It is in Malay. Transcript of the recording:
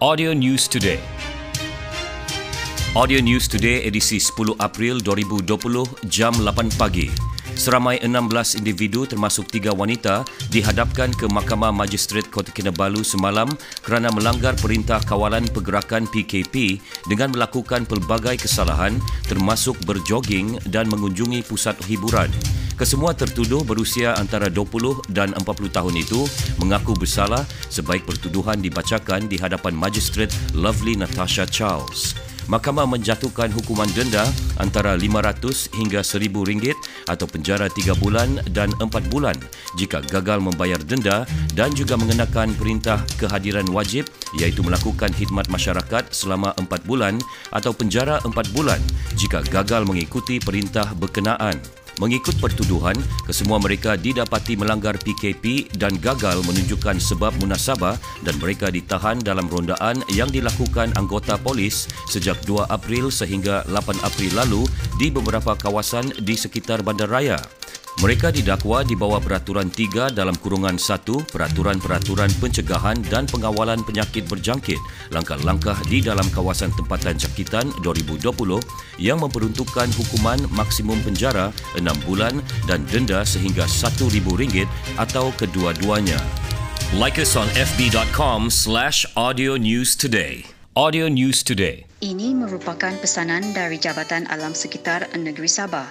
Audio News Today. Audio News Today edisi 10 April 2020 jam 8 pagi. Seramai 16 individu termasuk tiga wanita dihadapkan ke Mahkamah Magistrate Kota Kinabalu semalam kerana melanggar perintah kawalan pergerakan PKP dengan melakukan pelbagai kesalahan termasuk berjoging dan mengunjungi pusat hiburan. Kesemua tertuduh berusia antara 20 dan 40 tahun itu mengaku bersalah sebaik pertuduhan dibacakan di hadapan Magistrate Lovely Natasha Charles. Mahkamah menjatuhkan hukuman denda antara RM500 hingga RM1,000 atau penjara 3 bulan dan 4 bulan jika gagal membayar denda dan juga mengenakan perintah kehadiran wajib iaitu melakukan khidmat masyarakat selama 4 bulan atau penjara 4 bulan jika gagal mengikuti perintah berkenaan. Mengikut pertuduhan, kesemua mereka didapati melanggar PKP dan gagal menunjukkan sebab munasabah dan mereka ditahan dalam rondaan yang dilakukan anggota polis sejak 2 April sehingga 8 April lalu di beberapa kawasan di sekitar bandaraya. Mereka didakwa di bawah Peraturan 3 dalam kurungan 1 Peraturan-Peraturan Pencegahan dan Pengawalan Penyakit Berjangkit Langkah-langkah di dalam kawasan tempatan jangkitan 2020 yang memperuntukkan hukuman maksimum penjara 6 bulan dan denda sehingga RM1,000 atau kedua-duanya. Like us on fb.com slash audio news today. Audio News Today. Ini merupakan pesanan dari Jabatan Alam Sekitar Negeri Sabah.